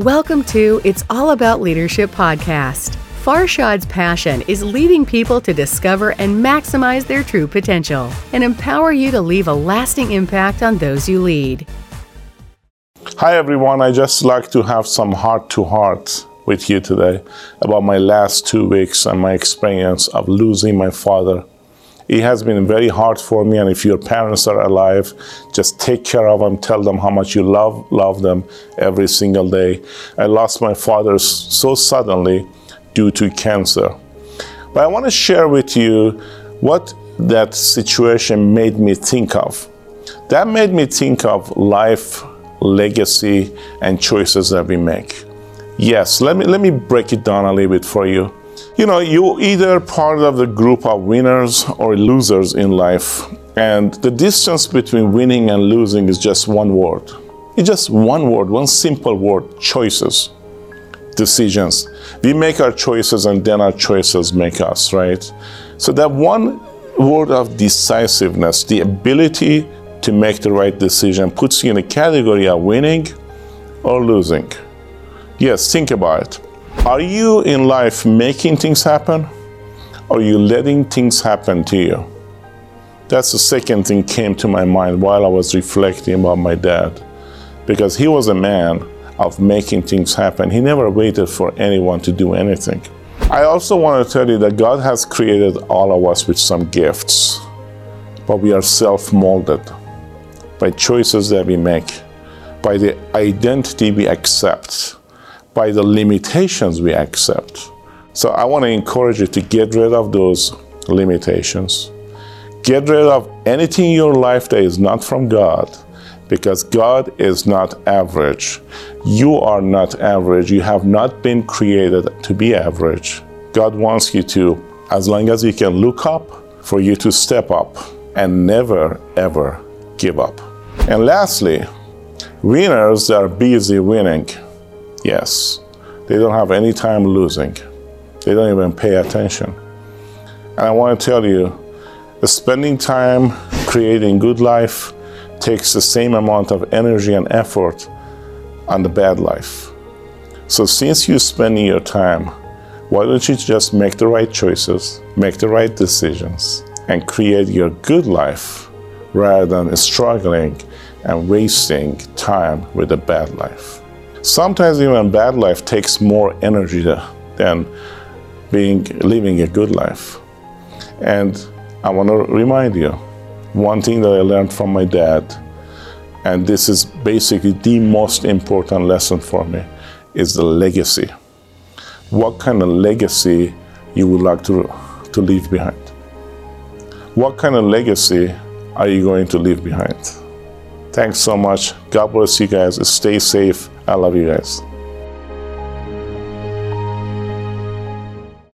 Welcome to It's All About Leadership podcast. Farshad's passion is leading people to discover and maximize their true potential and empower you to leave a lasting impact on those you lead. Hi, everyone. I just like to have some heart to heart with you today about my last two weeks and my experience of losing my father it has been very hard for me. And if your parents are alive, just take care of them. Tell them how much you love love them every single day. I lost my father so suddenly due to cancer. But I want to share with you what that situation made me think of. That made me think of life, legacy, and choices that we make. Yes, let me let me break it down a little bit for you. You know, you either part of the group of winners or losers in life, and the distance between winning and losing is just one word. It's just one word, one simple word choices, decisions. We make our choices and then our choices make us, right? So, that one word of decisiveness, the ability to make the right decision, puts you in a category of winning or losing. Yes, think about it. Are you in life making things happen? Or are you letting things happen to you? That's the second thing came to my mind while I was reflecting about my dad. Because he was a man of making things happen. He never waited for anyone to do anything. I also want to tell you that God has created all of us with some gifts, but we are self molded by choices that we make, by the identity we accept by the limitations we accept. So I want to encourage you to get rid of those limitations. Get rid of anything in your life that is not from God because God is not average. You are not average. You have not been created to be average. God wants you to, as long as you can look up, for you to step up and never, ever give up. And lastly, winners are busy winning. Yes, they don't have any time losing. They don't even pay attention. And I want to tell you, spending time creating good life takes the same amount of energy and effort on the bad life. So since you're spending your time, why don't you just make the right choices, make the right decisions, and create your good life rather than struggling and wasting time with a bad life? Sometimes even bad life takes more energy than being living a good life. And I want to remind you one thing that I learned from my dad, and this is basically the most important lesson for me, is the legacy. What kind of legacy you would like to, to leave behind? What kind of legacy are you going to leave behind? Thanks so much. God bless you guys. Stay safe. I love you guys.